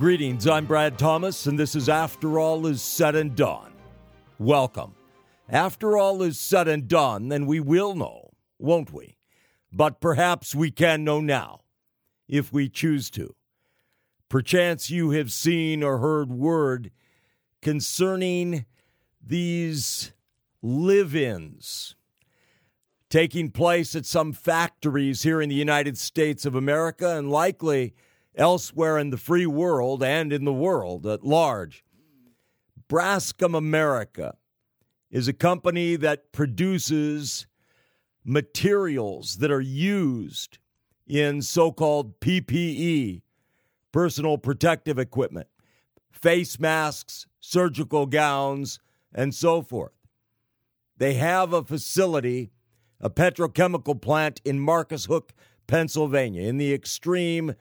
Greetings, I'm Brad Thomas, and this is After All Is Said and Done. Welcome. After all is said and done, then we will know, won't we? But perhaps we can know now, if we choose to. Perchance you have seen or heard word concerning these live ins taking place at some factories here in the United States of America and likely elsewhere in the free world and in the world at large. Braskem America is a company that produces materials that are used in so called PPE, personal protective equipment, face masks, surgical gowns, and so forth. They have a facility, a petrochemical plant in Marcus Hook, Pennsylvania, in the extreme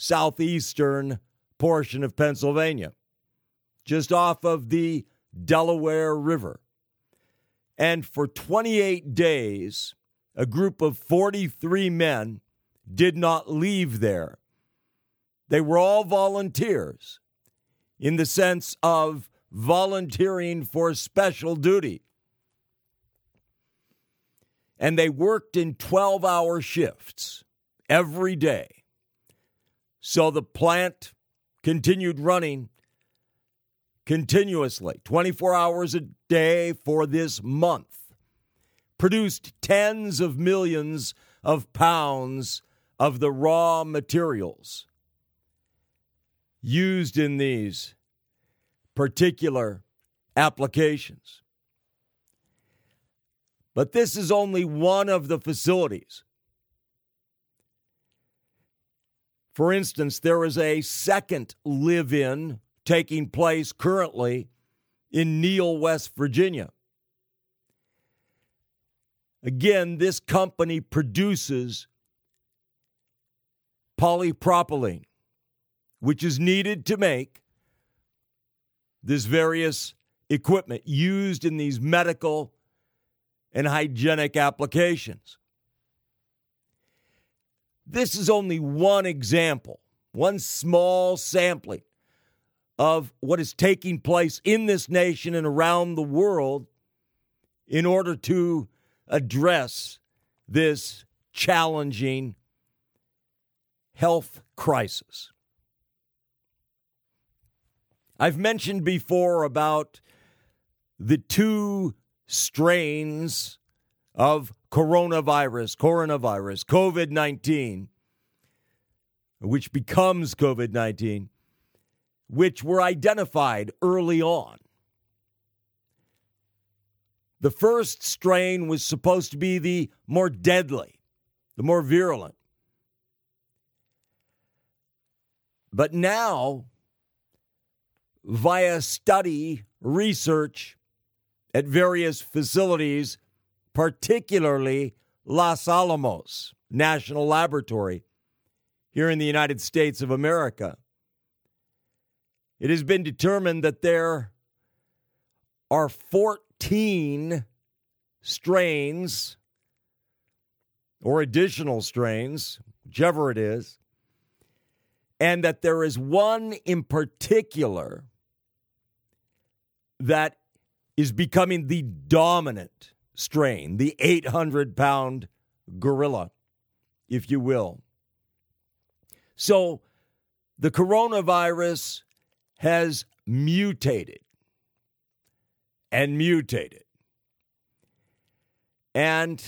southeastern portion of Pennsylvania, just off of the Delaware River. And for 28 days, a group of 43 men did not leave there. They were all volunteers in the sense of volunteering for special duty. And they worked in 12 hour shifts every day. So the plant continued running continuously, 24 hours a day for this month, produced tens of millions of pounds of the raw materials used in these particular applications. But this is only one of the facilities. For instance, there is a second live in taking place currently in Neal, West Virginia. Again, this company produces polypropylene, which is needed to make this various equipment used in these medical and hygienic applications. This is only one example, one small sampling of what is taking place in this nation and around the world in order to address this challenging health crisis. I've mentioned before about the two strains of coronavirus, coronavirus, COVID 19, which becomes COVID 19 which were identified early on. The first strain was supposed to be the more deadly, the more virulent. But now, via study, research at various facilities, particularly Los Alamos National Laboratory here in the United States of America, it has been determined that there are 14 strains or additional strains, whichever it is, and that there is one in particular that is becoming the dominant strain, the 800 pound gorilla, if you will. So the coronavirus has mutated and mutated. And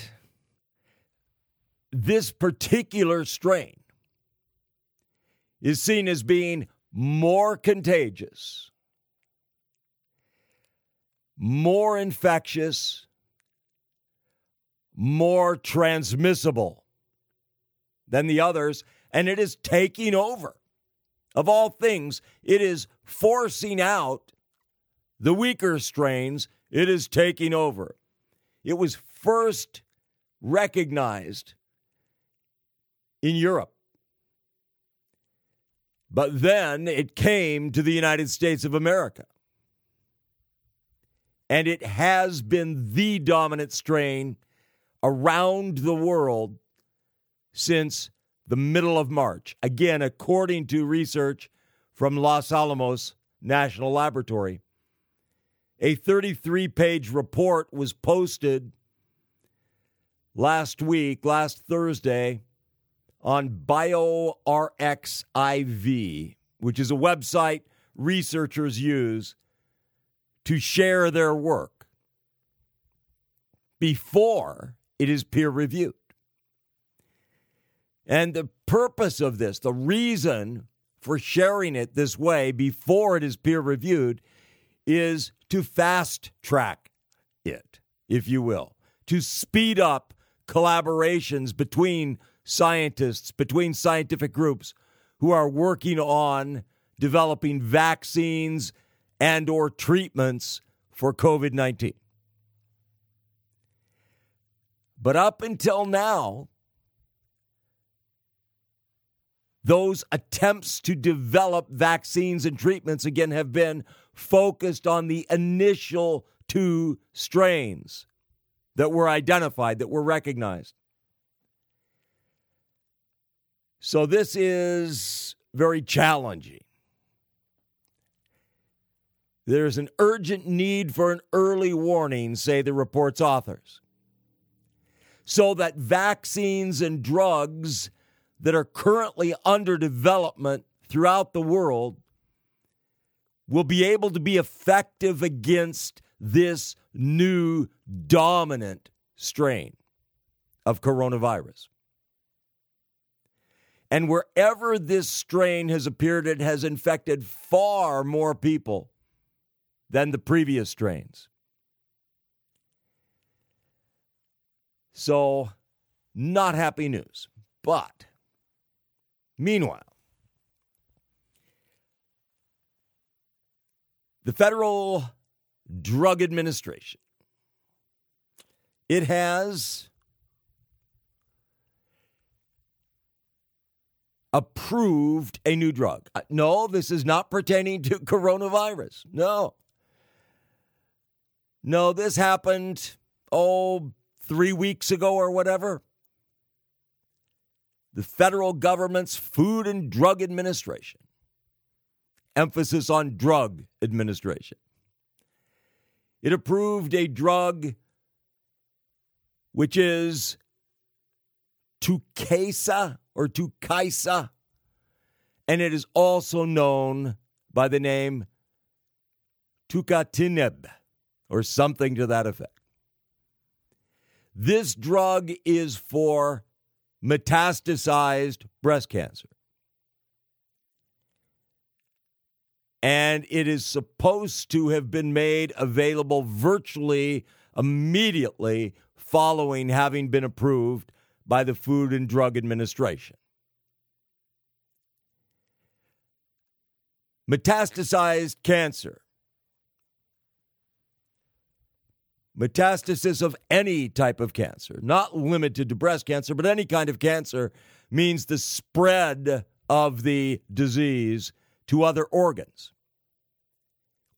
this particular strain is seen as being more contagious, more infectious, more transmissible than the others, and it is taking over of all things, it is forcing out the weaker strains, it is taking over. It was first recognized in Europe. But then it came to the United States of America. And it has been the dominant strain around the world since the middle of March. Again, according to research from Los Alamos National Laboratory. A 33 page report was posted last week, last Thursday, on BioRxiv, which is a website researchers use to share their work before it is peer reviewed. And the purpose of this, the reason for sharing it this way before it is peer reviewed, is to fast track it, if you will, to speed up collaborations between scientists, between scientific groups who are working on developing vaccines and or treatments for COVID-19. But up until now, those attempts to develop vaccines and treatments again have been focused on the initial two strains that were identified, that were recognized. So this is very challenging. There's an urgent need for an early warning, say the report's authors, so that vaccines and drugs that are currently under development throughout the world will be able to be effective against this new dominant strain of coronavirus. And wherever this strain has appeared, it has infected far more people than the previous strains. So, not happy news. But Meanwhile, the Federal Drug Administration it has approved a new drug. Uh, no, this is not pertaining to coronavirus. No. No, this happened, oh, three weeks ago or whatever the federal government's Food and Drug Administration. Emphasis on drug administration. It approved a drug which is Tukesa or Tukaisa, and it is also known by the name Tucatinib or something to that effect. This drug is for metastasized breast cancer. And it is supposed to have been made available virtually immediately following having been approved by the Food and Drug Administration. Metastasized cancer Metastasis of any type of cancer, not limited to breast cancer, but any kind of cancer, means the spread of the disease to other organs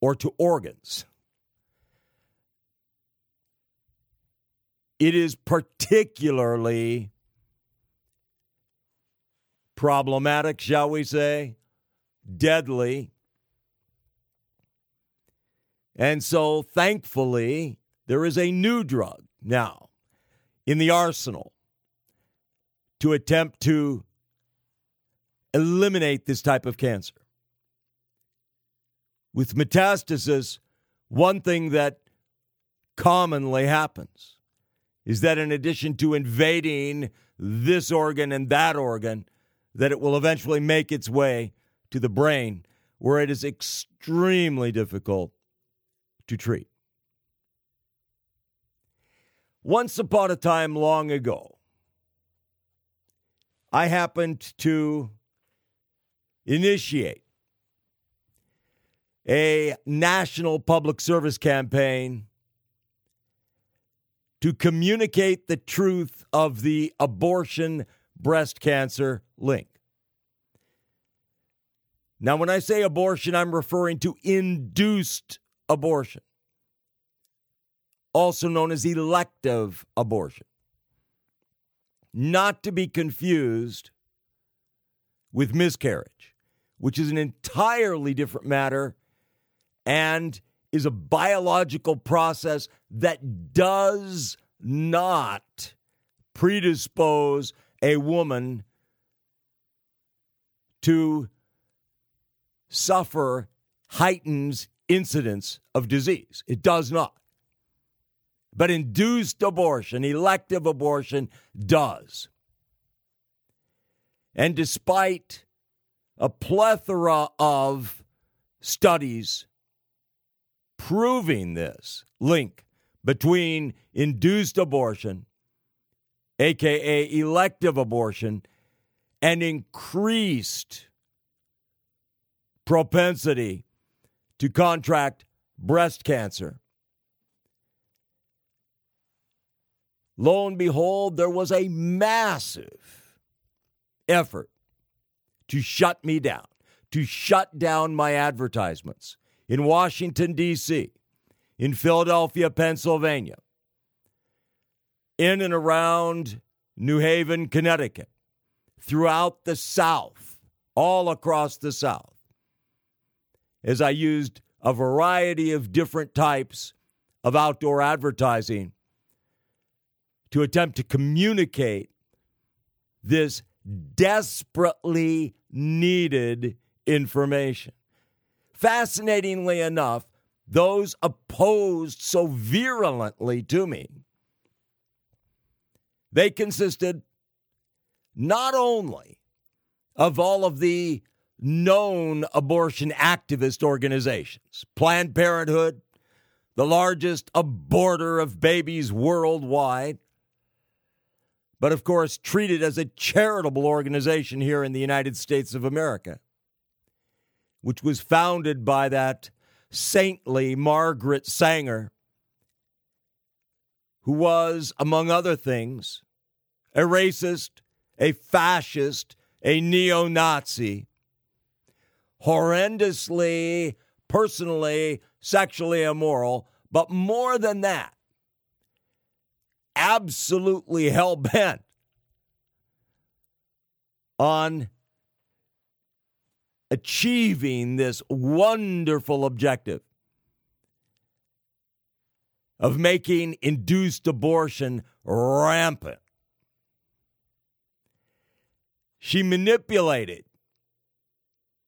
or to organs. It is particularly problematic, shall we say, deadly. And so, thankfully, there is a new drug now in the arsenal to attempt to eliminate this type of cancer. With metastasis, one thing that commonly happens is that in addition to invading this organ and that organ, that it will eventually make its way to the brain, where it is extremely difficult to treat. Once upon a time, long ago, I happened to initiate a national public service campaign to communicate the truth of the abortion breast cancer link. Now, when I say abortion, I'm referring to induced abortion also known as elective abortion. Not to be confused with miscarriage, which is an entirely different matter and is a biological process that does not predispose a woman to suffer heightened incidence of disease. It does not. But induced abortion, elective abortion, does. And despite a plethora of studies proving this link between induced abortion, aka elective abortion, and increased propensity to contract breast cancer. Lo and behold, there was a massive effort to shut me down, to shut down my advertisements in Washington, D.C., in Philadelphia, Pennsylvania, in and around New Haven, Connecticut, throughout the South, all across the South as I used a variety of different types of outdoor advertising to attempt to communicate this desperately needed information. Fascinatingly enough, those opposed so virulently to me, they consisted not only of all of the known abortion activist organizations Planned Parenthood, the largest aborter of babies worldwide, but of course treated as a charitable organization here in the United States of America, which was founded by that saintly Margaret Sanger, who was, among other things, a racist, a fascist, a neo Nazi horrendously, personally, sexually immoral, but more than that, absolutely hell bent on achieving this wonderful objective of making induced abortion rampant. She manipulated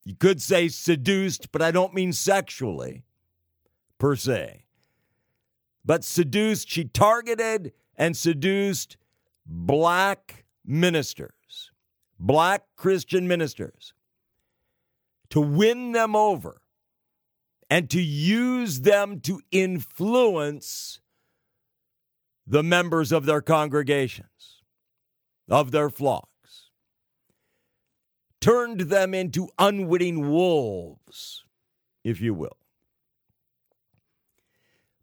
you could say seduced, but I don't mean sexually per se. But seduced, she targeted and seduced black ministers, black Christian ministers, to win them over and to use them to influence the members of their congregations, of their flocks, turned them into unwitting wolves, if you will.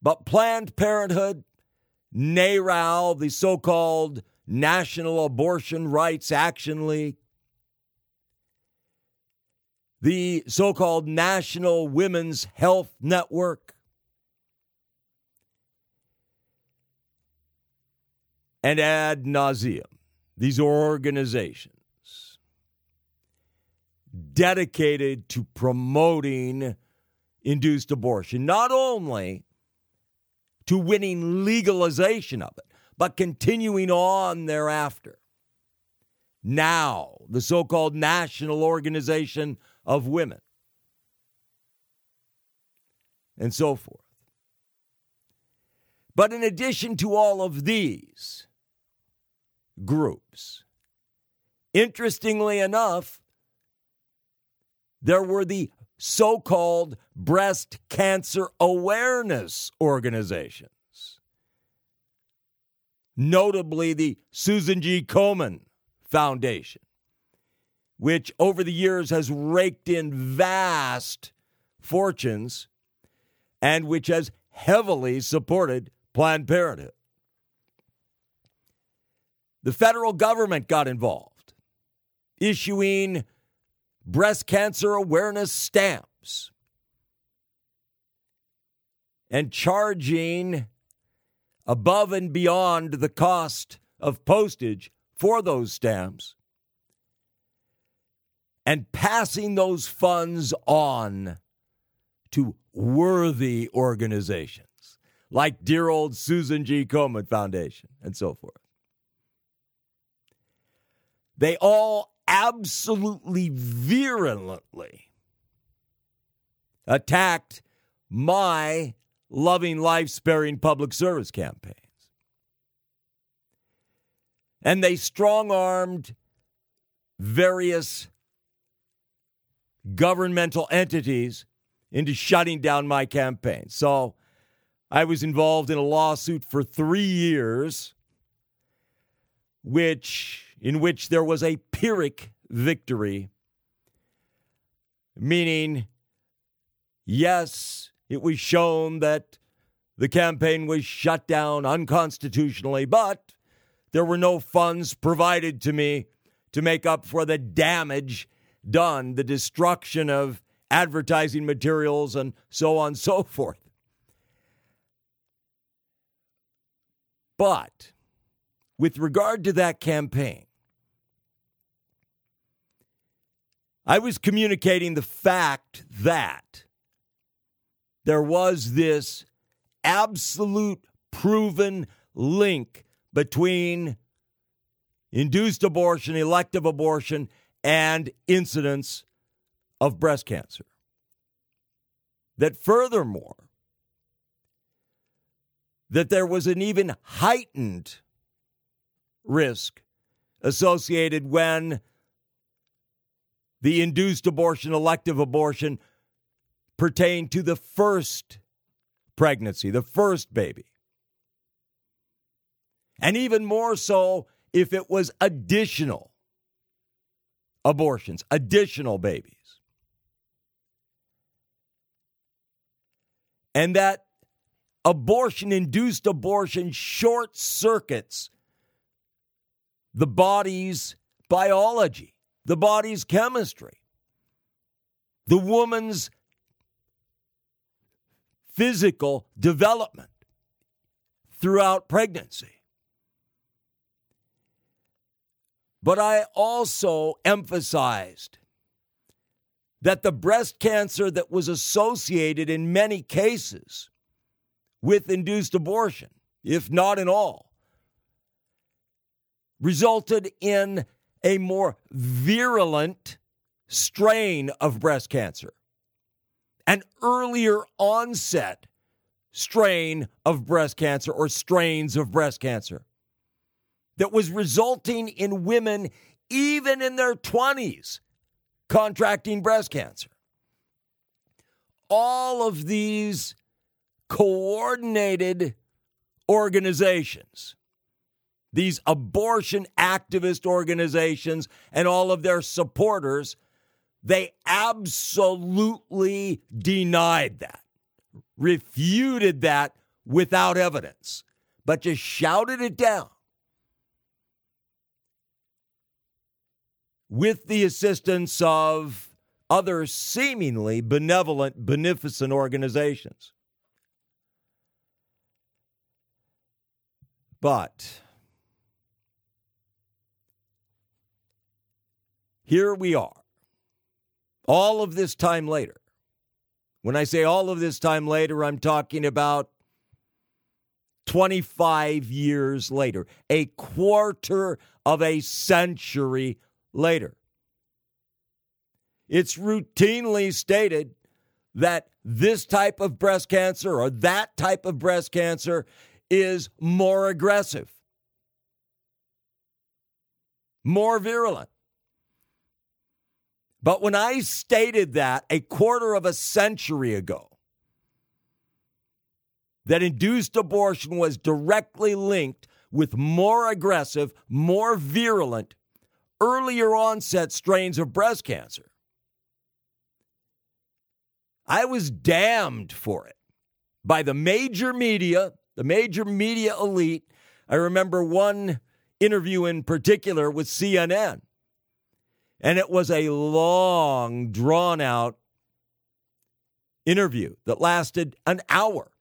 But Planned Parenthood, NARAL, the so called National Abortion Rights Action League, the so called National Women's Health Network, and ad nauseum, these organizations dedicated to promoting induced abortion, not only to winning legalization of it, but continuing on thereafter. Now, the so called National Organization of Women, and so forth. But in addition to all of these groups, interestingly enough, there were the so called breast cancer awareness organizations, notably the Susan G. Komen Foundation, which over the years has raked in vast fortunes and which has heavily supported Planned Parenthood. The federal government got involved, issuing breast cancer awareness stamps and charging above and beyond the cost of postage for those stamps and passing those funds on to worthy organizations like dear old Susan G. Komen Foundation and so forth. They all absolutely virulently attacked my loving life sparing public service campaigns. And they strong armed various governmental entities into shutting down my campaign. So I was involved in a lawsuit for three years, which in which there was a Pyrrhic victory, meaning, yes, it was shown that the campaign was shut down unconstitutionally, but there were no funds provided to me to make up for the damage done, the destruction of advertising materials, and so on and so forth. But with regard to that campaign, I was communicating the fact that there was this absolute proven link between induced abortion, elective abortion, and incidence of breast cancer. That furthermore, that there was an even heightened risk associated when the induced abortion, elective abortion pertained to the first pregnancy, the first baby. And even more so if it was additional abortions, additional babies. And that abortion induced abortion short circuits the body's biology, the body's chemistry, the woman's physical development throughout pregnancy. But I also emphasized that the breast cancer that was associated in many cases with induced abortion, if not in all, resulted in a more virulent strain of breast cancer, an earlier onset strain of breast cancer or strains of breast cancer that was resulting in women, even in their 20s, contracting breast cancer. All of these coordinated organizations, these abortion activist organizations, and all of their supporters, they absolutely denied that, refuted that without evidence, but just shouted it down. with the assistance of other seemingly benevolent, beneficent organizations. But here we are, all of this time later. When I say all of this time later, I'm talking about 25 years later, a quarter of a century later. It's routinely stated that this type of breast cancer or that type of breast cancer is more aggressive, more virulent. But when I stated that a quarter of a century ago, that induced abortion was directly linked with more aggressive, more virulent earlier onset strains of breast cancer. I was damned for it by the major media, the major media elite. I remember one interview in particular with CNN, and it was a long, drawn out interview that lasted an hour.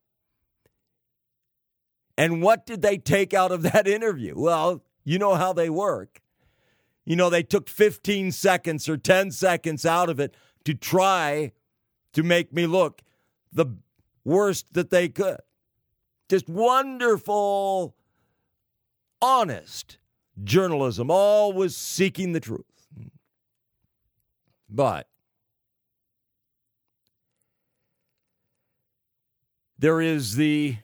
And what did they take out of that interview? Well, you know how they work. you know, they took 15 seconds or 10 seconds out of it to try to make me look the worst that they could. Just wonderful, honest journalism, always seeking the truth. But there is the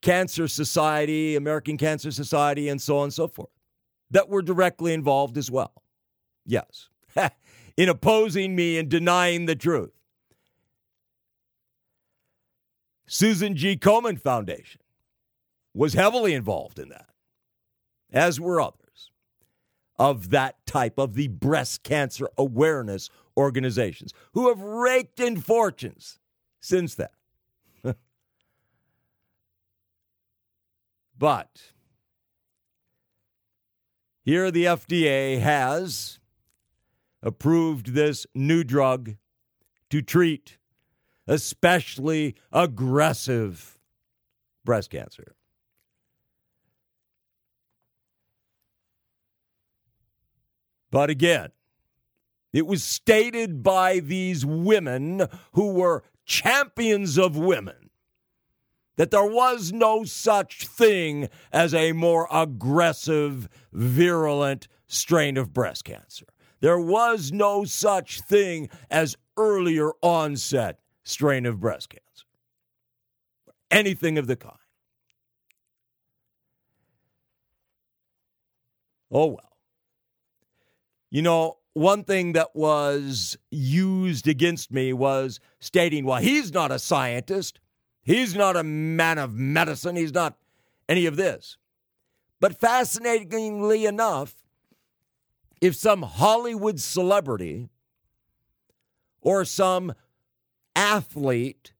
Cancer Society, American Cancer Society, and so on and so forth, that were directly involved as well. Yes, in opposing me and denying the truth. Susan G. Komen Foundation was heavily involved in that, as were others of that type of the breast cancer awareness organizations who have raked in fortunes since then. but here the FDA has approved this new drug to treat especially aggressive breast cancer. But again, it was stated by these women who were champions of women that there was no such thing as a more aggressive, virulent strain of breast cancer. There was no such thing as earlier onset strain of breast cancer. Anything of the kind. Oh well. You know, one thing that was used against me was stating, well, he's not a scientist. He's not a man of medicine. He's not any of this. But fascinatingly enough, if some Hollywood celebrity or some athlete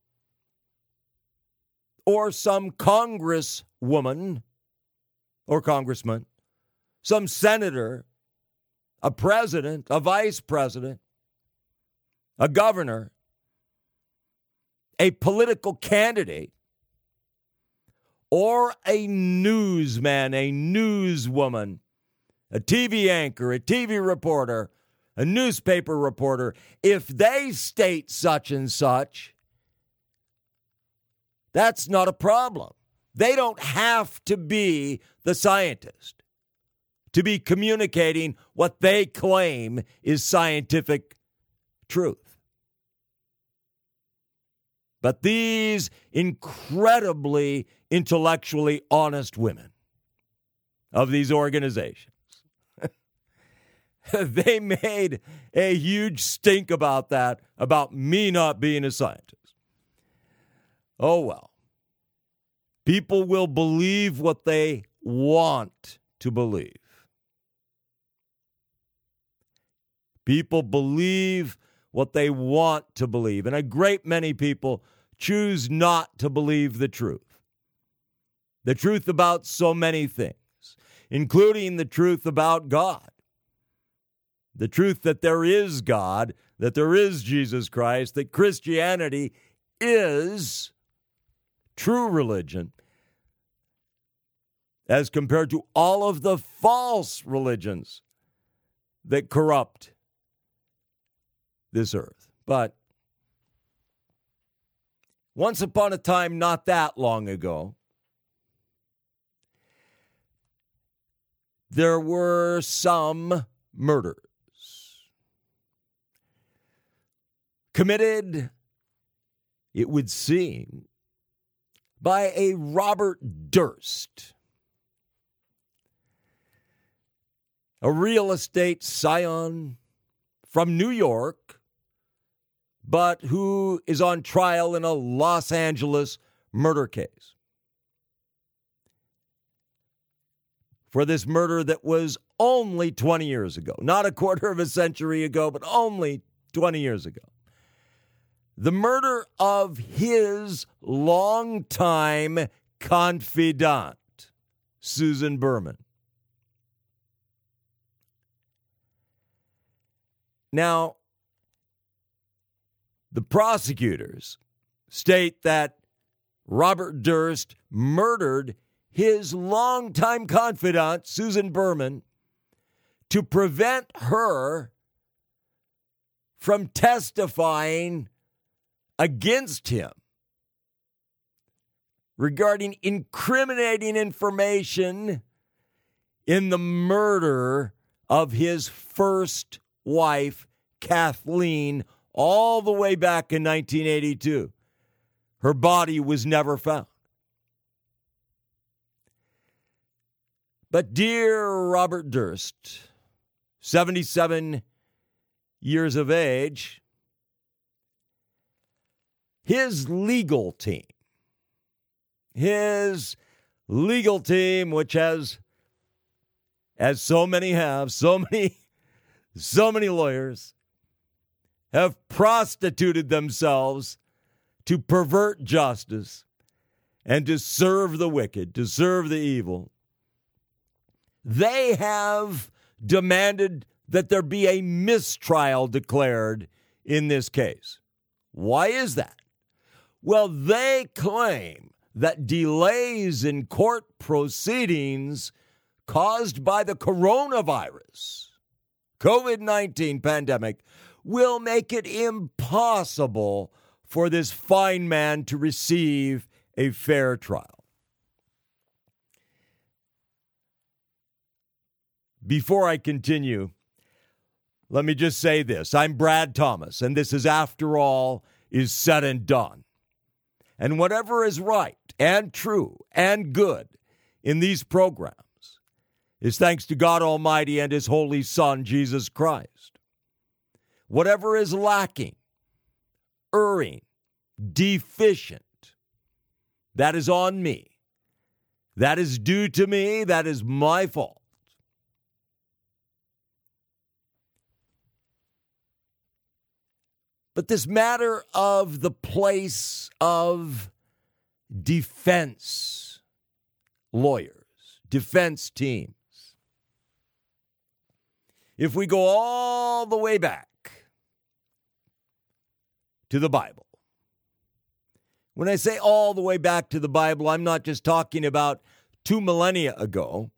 or some congresswoman or congressman, some senator, a president, a vice president, a governor, a political candidate, or a newsman, a newswoman, a TV anchor, a TV reporter, a newspaper reporter, if they state such and such, that's not a problem. They don't have to be the scientist to be communicating what they claim is scientific truth. But these incredibly intellectually honest women of these organizations, they made a huge stink about that, about me not being a scientist. Oh well. People will believe what they want to believe. People believe what they want to believe, and a great many people choose not to believe the truth. The truth about so many things, including the truth about God. The truth that there is God, that there is Jesus Christ, that Christianity is true religion as compared to all of the false religions that corrupt this earth. But once upon a time, not that long ago, there were some murders committed, it would seem, by a Robert Durst, a real estate scion from New York but who is on trial in a Los Angeles murder case. For this murder that was only 20 years ago, not a quarter of a century ago, but only 20 years ago. The murder of his longtime confidant, Susan Berman. Now, the prosecutors state that Robert Durst murdered his longtime confidant, Susan Berman, to prevent her from testifying against him regarding incriminating information in the murder of his first wife, Kathleen, all the way back in 1982. Her body was never found. But, dear Robert Durst, 77 years of age, his legal team, his legal team, which has, as so many have, so many, so many lawyers, have prostituted themselves to pervert justice and to serve the wicked, to serve the evil. They have demanded that there be a mistrial declared in this case. Why is that? Well, they claim that delays in court proceedings caused by the coronavirus, COVID 19 pandemic, will make it impossible for this fine man to receive a fair trial. Before I continue, let me just say this. I'm Brad Thomas, and this is After All is Said and Done. And whatever is right and true and good in these programs is thanks to God Almighty and His Holy Son, Jesus Christ. Whatever is lacking, erring, deficient, that is on me. That is due to me. That is my fault. But this matter of the place of defense lawyers, defense teams. If we go all the way back to the Bible, when I say all the way back to the Bible, I'm not just talking about two millennia ago,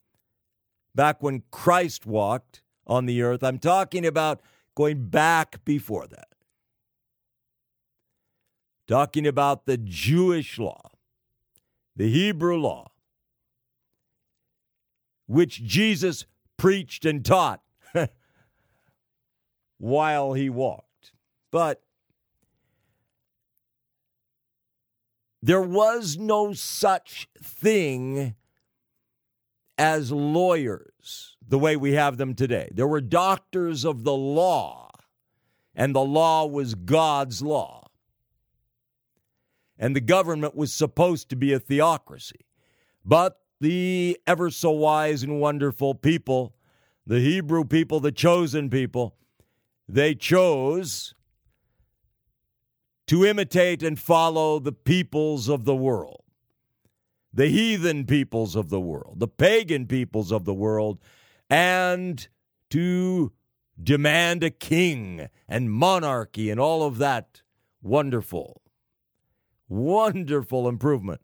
back when Christ walked on the earth. I'm talking about going back before that talking about the Jewish law, the Hebrew law, which Jesus preached and taught while he walked. But there was no such thing as lawyers the way we have them today. There were doctors of the law, and the law was God's law and the government was supposed to be a theocracy. But the ever so wise and wonderful people, the Hebrew people, the chosen people, they chose to imitate and follow the peoples of the world, the heathen peoples of the world, the pagan peoples of the world, and to demand a king and monarchy and all of that wonderful wonderful improvement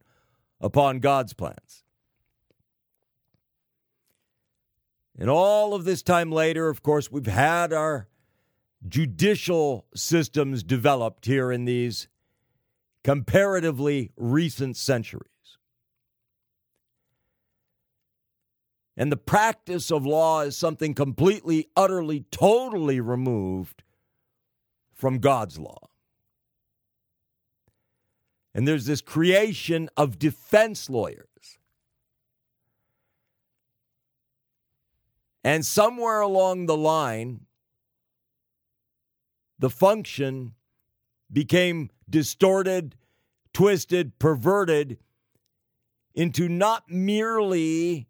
upon God's plans. And all of this time later, of course, we've had our judicial systems developed here in these comparatively recent centuries. And the practice of law is something completely, utterly, totally removed from God's law. And there's this creation of defense lawyers. And somewhere along the line, the function became distorted, twisted, perverted into not merely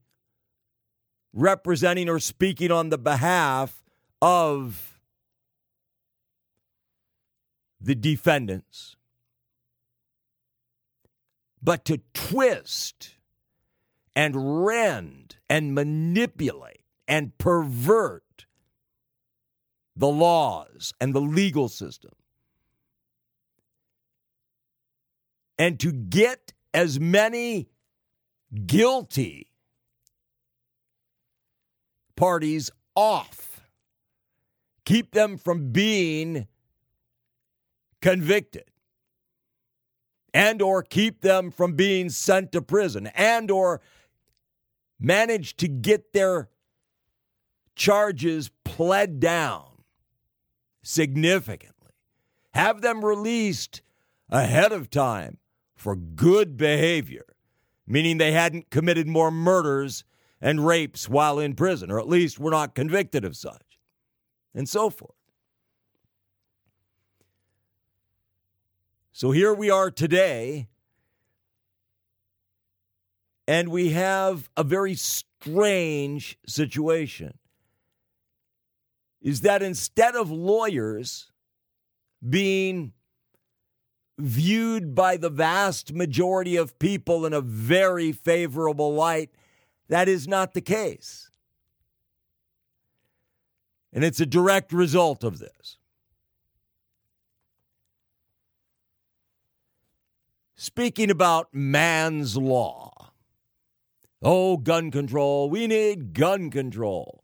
representing or speaking on the behalf of the defendants, but to twist and rend and manipulate and pervert the laws and the legal system. And to get as many guilty parties off, keep them from being convicted and or keep them from being sent to prison and or manage to get their charges pled down significantly have them released ahead of time for good behavior meaning they hadn't committed more murders and rapes while in prison or at least were not convicted of such and so forth So here we are today, and we have a very strange situation. Is that instead of lawyers being viewed by the vast majority of people in a very favorable light, that is not the case. And it's a direct result of this. Speaking about man's law. Oh, gun control. We need gun control.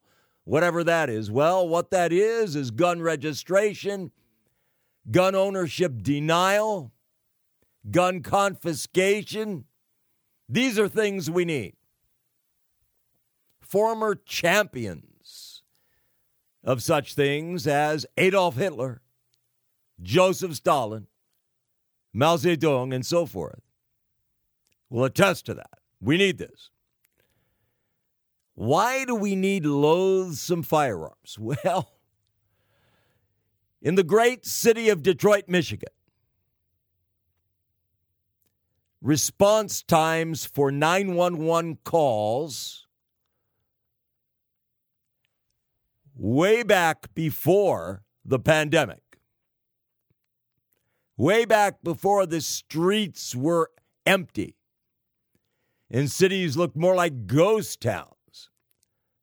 Whatever that is. Well, what that is is gun registration, gun ownership denial, gun confiscation. These are things we need. Former champions of such things as Adolf Hitler, Joseph Stalin, Mao Zedong, and so forth will attest to that. We need this. Why do we need loathsome firearms? Well, in the great city of Detroit, Michigan, response times for 911 calls way back before the pandemic way back before the streets were empty and cities looked more like ghost towns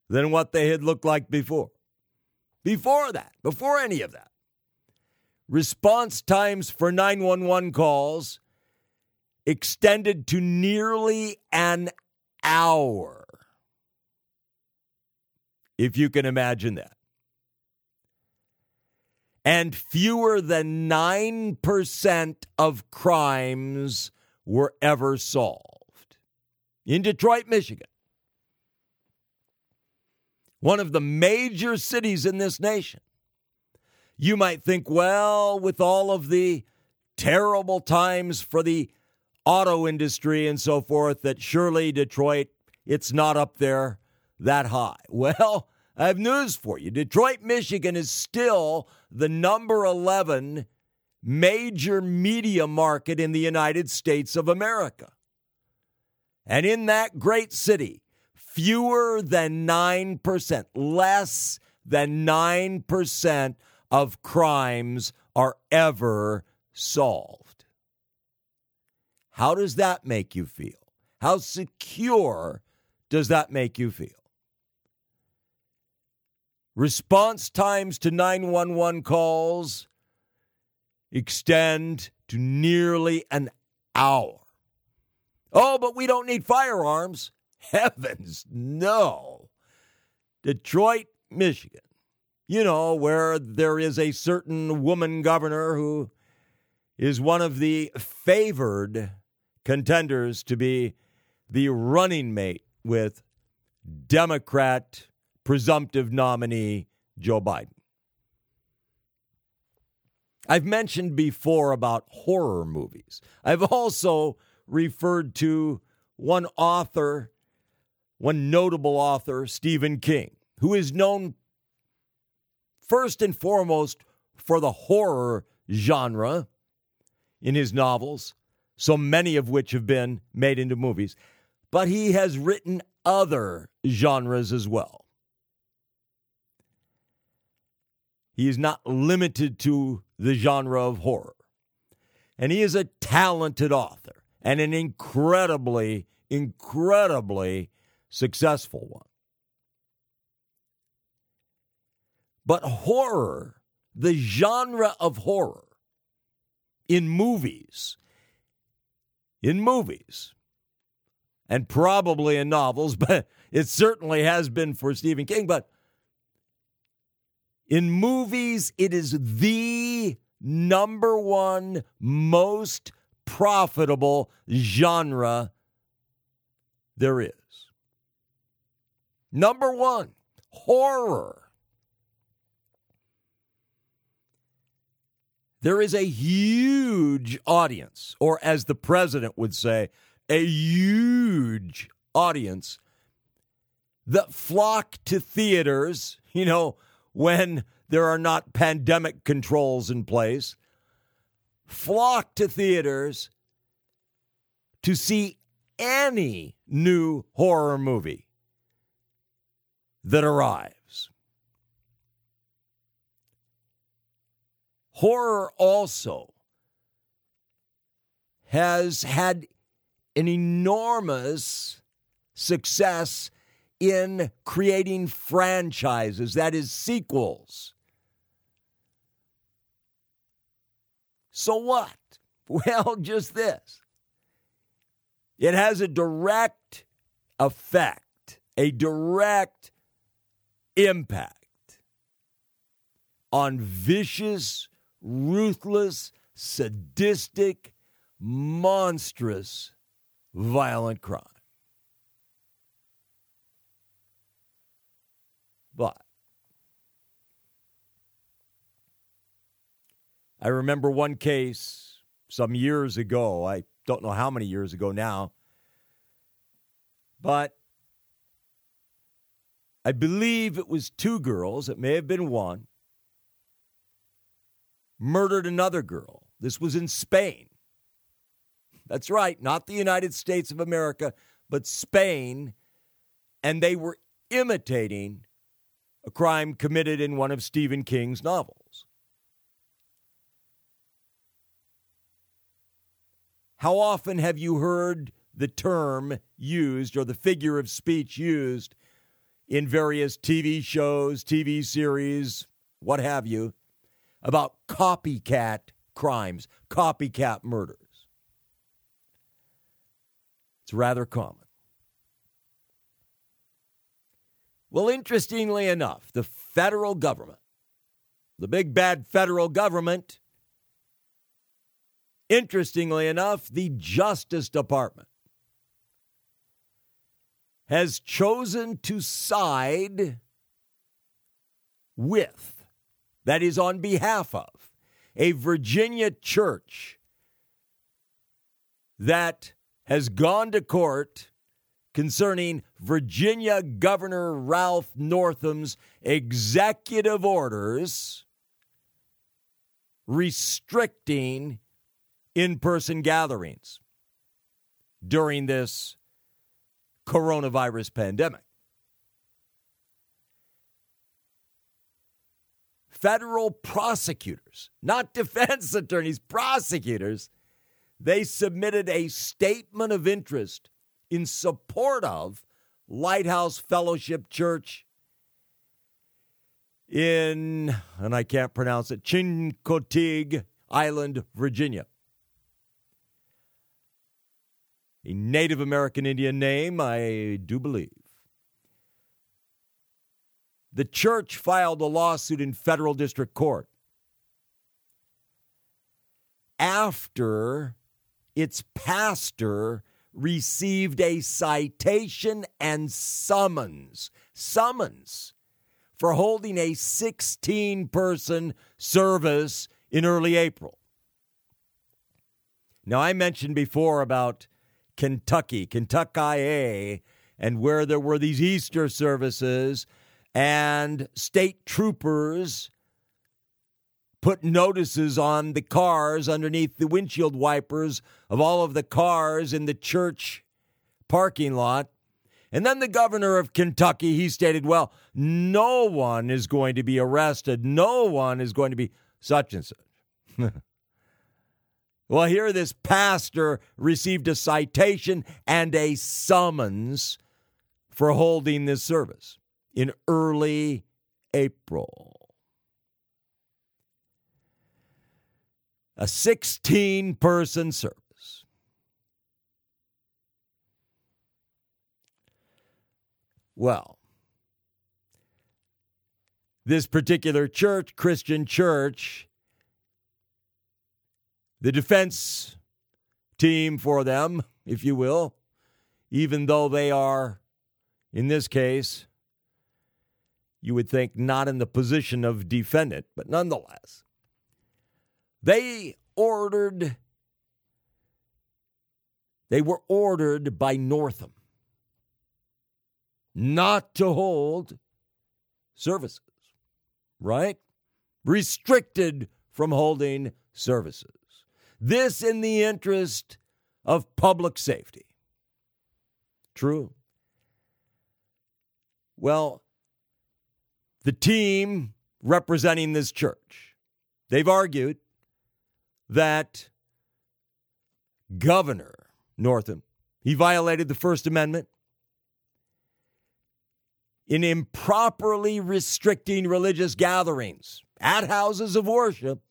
than what they had looked like before. Before that, before any of that, response times for 911 calls extended to nearly an hour. If you can imagine that and fewer than 9% of crimes were ever solved. In Detroit, Michigan, one of the major cities in this nation, you might think, well, with all of the terrible times for the auto industry and so forth, that surely Detroit, it's not up there that high. Well, I have news for you. Detroit, Michigan is still the number 11 major media market in the United States of America. And in that great city, fewer than 9%, less than 9% of crimes are ever solved. How does that make you feel? How secure does that make you feel? Response times to 911 calls extend to nearly an hour. Oh, but we don't need firearms. Heavens, no. Detroit, Michigan, you know, where there is a certain woman governor who is one of the favored contenders to be the running mate with Democrat presumptive nominee Joe Biden. I've mentioned before about horror movies. I've also referred to one author, one notable author, Stephen King, who is known first and foremost for the horror genre in his novels, so many of which have been made into movies. But he has written other genres as well. He is not limited to the genre of horror. And he is a talented author and an incredibly, incredibly successful one. But horror, the genre of horror in movies, in movies, and probably in novels, but it certainly has been for Stephen King. But in movies, it is the number one most profitable genre there is. Number one, horror. There is a huge audience, or as the president would say, a huge audience that flock to theaters, you know, when there are not pandemic controls in place, flock to theaters to see any new horror movie that arrives. Horror also has had an enormous success in creating franchises, that is, sequels. So what? Well, just this it has a direct effect, a direct impact on vicious, ruthless, sadistic, monstrous, violent crime. But I remember one case some years ago. I don't know how many years ago now. But I believe it was two girls, it may have been one, murdered another girl. This was in Spain. That's right, not the United States of America, but Spain. And they were imitating a crime committed in one of Stephen King's novels. How often have you heard the term used or the figure of speech used in various TV shows, TV series, what have you, about copycat crimes, copycat murders. It's rather common. Well, interestingly enough, the federal government, the big bad federal government, interestingly enough, the Justice Department, has chosen to side with, that is, on behalf of, a Virginia church that has gone to court concerning Virginia Governor Ralph Northam's executive orders restricting in person gatherings during this coronavirus pandemic. Federal prosecutors, not defense attorneys, prosecutors, they submitted a statement of interest in support of Lighthouse Fellowship Church in, and I can't pronounce it, Chincoteague Island, Virginia. A Native American Indian name, I do believe. The church filed a lawsuit in federal district court after its pastor received a citation and summons, summons for holding a 16 person service in early April. Now, I mentioned before about Kentucky, Kentucky, and where there were these Easter services and state troopers put notices on the cars underneath the windshield wipers of all of the cars in the church parking lot. And then the governor of Kentucky, he stated, well, no one is going to be arrested. No one is going to be such and such. Well, here this pastor received a citation and a summons for holding this service in early April. A 16 person service. Well, this particular church, Christian church, the defense team for them, if you will, even though they are, in this case, you would think not in the position of defendant, but nonetheless, they ordered, they were ordered by Northam not to hold services, right? Restricted from holding services. This in the interest of public safety. True. Well, the team representing this church, they've argued that Governor Northam, he violated the First Amendment in improperly restricting religious gatherings at houses of worship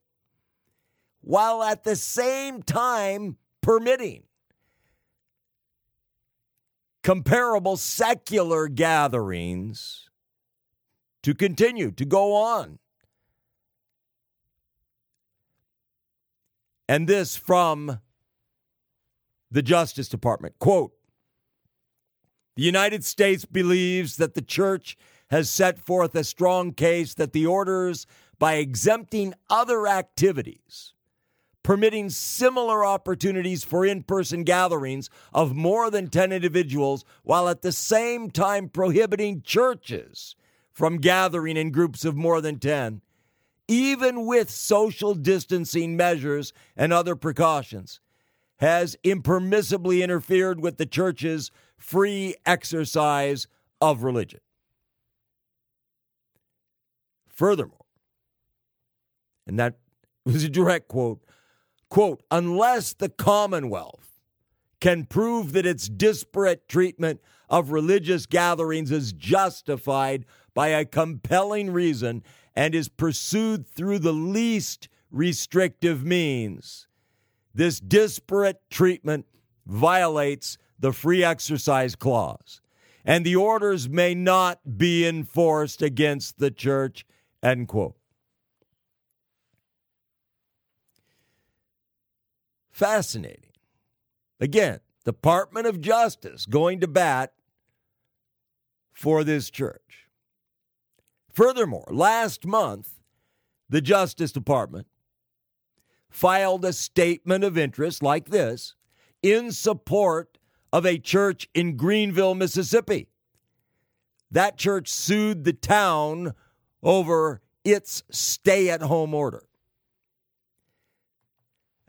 while at the same time permitting comparable secular gatherings to continue, to go on. And this from the Justice Department. Quote The United States believes that the church has set forth a strong case that the orders, by exempting other activities, permitting similar opportunities for in person gatherings of more than 10 individuals, while at the same time prohibiting churches from gathering in groups of more than 10, even with social distancing measures and other precautions, has impermissibly interfered with the church's free exercise of religion. Furthermore, and that was a direct quote, quote, unless the Commonwealth can prove that its disparate treatment of religious gatherings is justified by a compelling reason and is pursued through the least restrictive means. This disparate treatment violates the free exercise clause, and the orders may not be enforced against the church. End quote. Fascinating. Again, Department of Justice going to bat for this church. Furthermore, last month, the Justice Department filed a statement of interest like this in support of a church in Greenville, Mississippi. That church sued the town over its stay at home order.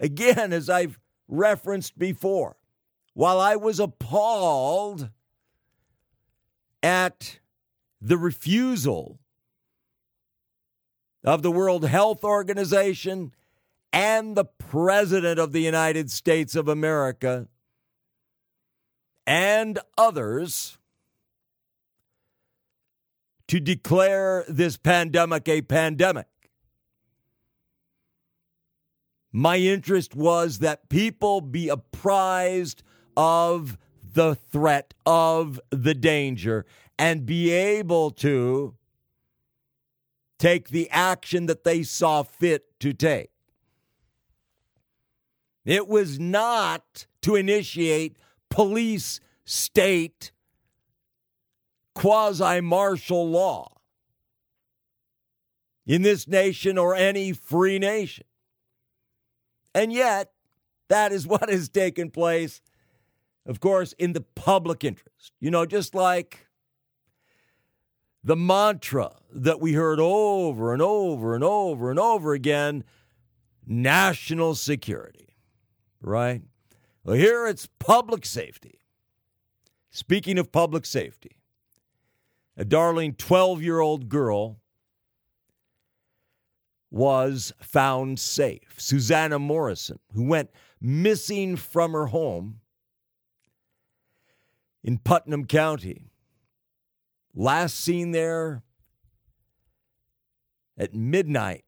Again, as I've referenced before, while I was appalled at the refusal of the World Health Organization and the President of the United States of America and others to declare this pandemic a pandemic. My interest was that people be apprised of the threat, of the danger, and be able to take the action that they saw fit to take. It was not to initiate police state quasi martial law in this nation or any free nation. And yet, that is what has taken place, of course, in the public interest. You know, just like the mantra that we heard over and over and over and over again national security, right? Well, here it's public safety. Speaking of public safety, a darling 12 year old girl was found safe. Susanna Morrison, who went missing from her home in Putnam County, last seen there at midnight.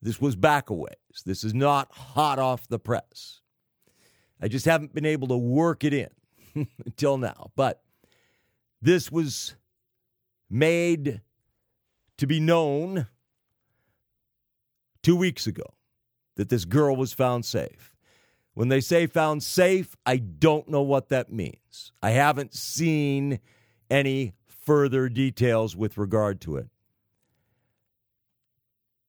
This was back a ways. This is not hot off the press. I just haven't been able to work it in until now. But This was made to be known two weeks ago that this girl was found safe. When they say found safe, I don't know what that means. I haven't seen any further details with regard to it.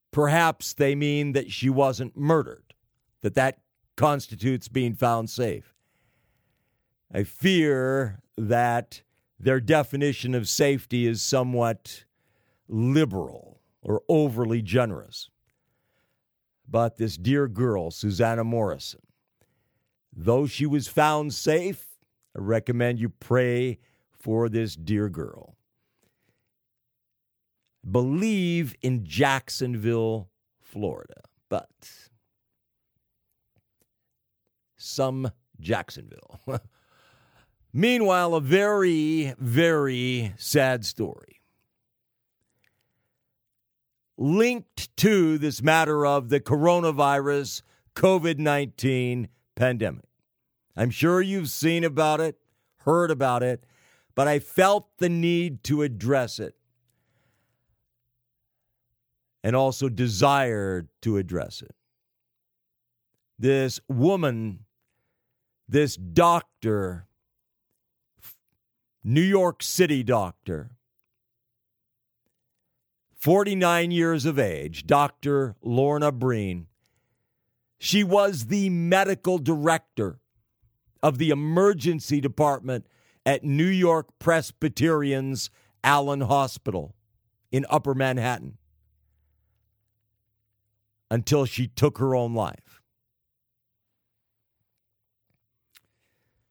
Perhaps they mean that she wasn't murdered, that that constitutes being found safe. I fear that their definition of safety is somewhat liberal or overly generous. But this dear girl, Susanna Morrison, though she was found safe, I recommend you pray for this dear girl. Believe in Jacksonville, Florida, but some Jacksonville. Meanwhile, a very, very sad story linked to this matter of the coronavirus COVID 19 pandemic. I'm sure you've seen about it, heard about it, but I felt the need to address it and also desired to address it. This woman, this doctor, New York City doctor, 49 years of age, Dr. Lorna Breen. She was the medical director of the emergency department at New York Presbyterian's Allen Hospital in Upper Manhattan until she took her own life.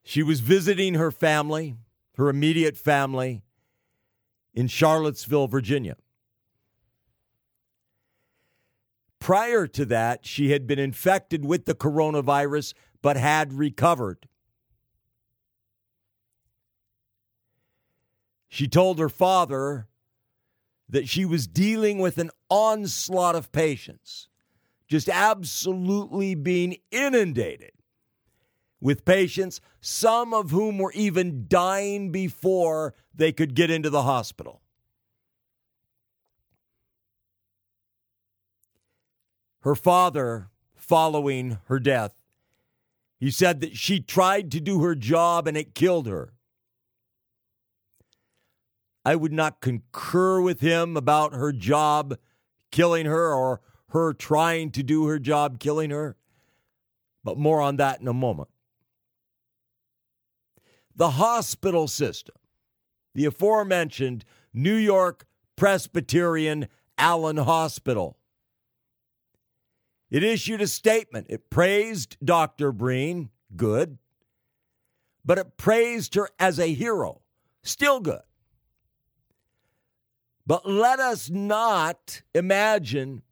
She was visiting her family her immediate family in Charlottesville, Virginia. Prior to that, she had been infected with the coronavirus but had recovered. She told her father that she was dealing with an onslaught of patients, just absolutely being inundated with patients, some of whom were even dying before they could get into the hospital. Her father, following her death, he said that she tried to do her job and it killed her. I would not concur with him about her job killing her or her trying to do her job killing her, but more on that in a moment the hospital system, the aforementioned New York Presbyterian Allen Hospital. It issued a statement. It praised Dr. Breen, good, but it praised her as a hero, still good. But let us not imagine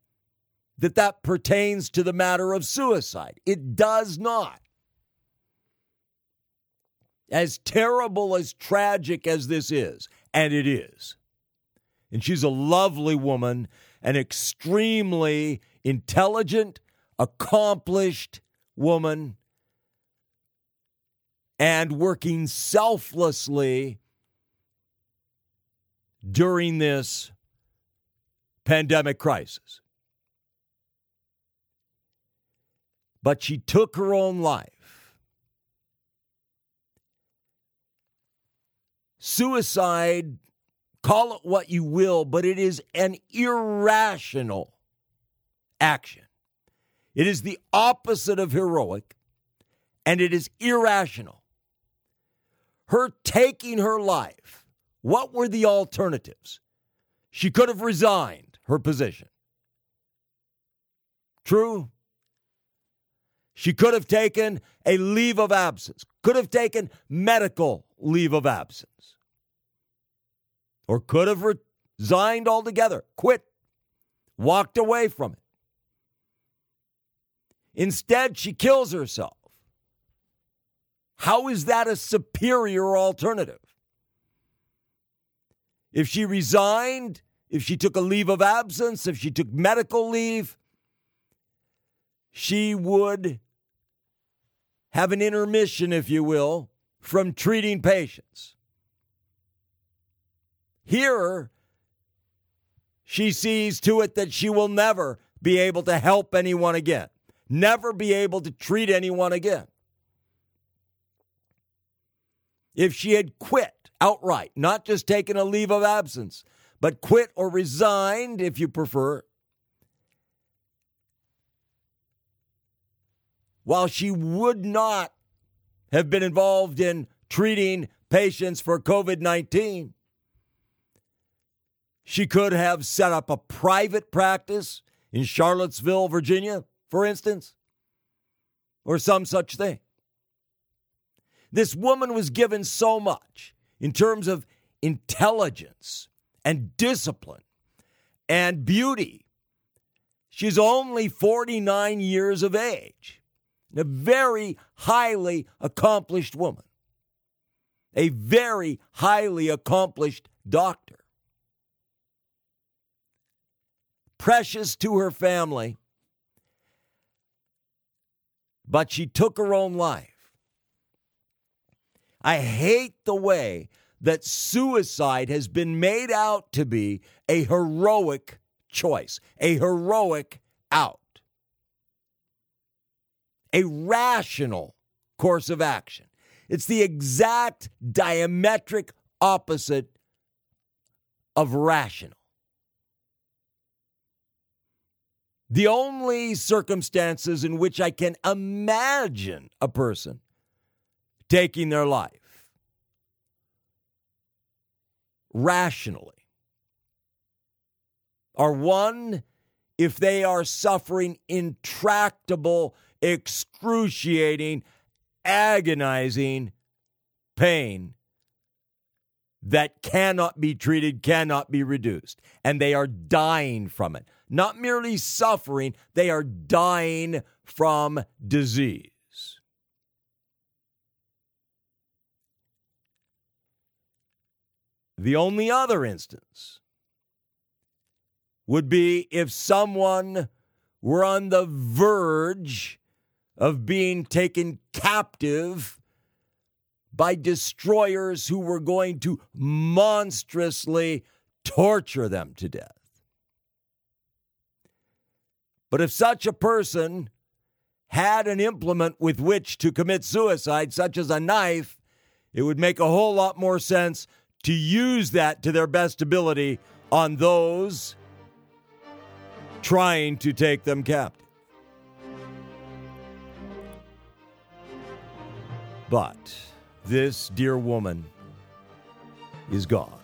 that that pertains to the matter of suicide. It does not as terrible, as tragic as this is, and it is. And she's a lovely woman, an extremely intelligent, accomplished woman, and working selflessly during this pandemic crisis. But she took her own life Suicide, call it what you will, but it is an irrational action. It is the opposite of heroic, and it is irrational. Her taking her life, what were the alternatives? She could have resigned her position. True. She could have taken a leave of absence, could have taken medical leave of absence or could have resigned altogether, quit, walked away from it. Instead, she kills herself. How is that a superior alternative? If she resigned, if she took a leave of absence, if she took medical leave, she would have an intermission, if you will, from treating patients. Here, she sees to it that she will never be able to help anyone again, never be able to treat anyone again. If she had quit outright, not just taken a leave of absence, but quit or resigned, if you prefer, while she would not have been involved in treating patients for COVID 19, she could have set up a private practice in Charlottesville, Virginia, for instance, or some such thing. This woman was given so much in terms of intelligence and discipline and beauty. She's only 49 years of age, a very highly accomplished woman, a very highly accomplished doctor. Precious to her family, but she took her own life. I hate the way that suicide has been made out to be a heroic choice, a heroic out, a rational course of action. It's the exact diametric opposite of rational. The only circumstances in which I can imagine a person taking their life rationally are one, if they are suffering intractable, excruciating, agonizing pain that cannot be treated, cannot be reduced, and they are dying from it not merely suffering, they are dying from disease. The only other instance would be if someone were on the verge of being taken captive by destroyers who were going to monstrously torture them to death. But if such a person had an implement with which to commit suicide, such as a knife, it would make a whole lot more sense to use that to their best ability on those trying to take them captive. But this dear woman is gone.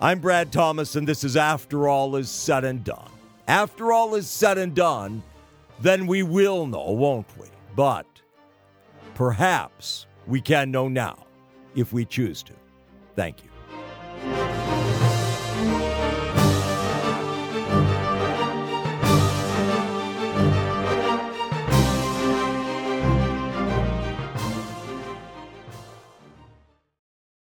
I'm Brad Thomas, and this is After All Is Said and Done after all is said and done, then we will know, won't we? But perhaps we can know now if we choose to. Thank you.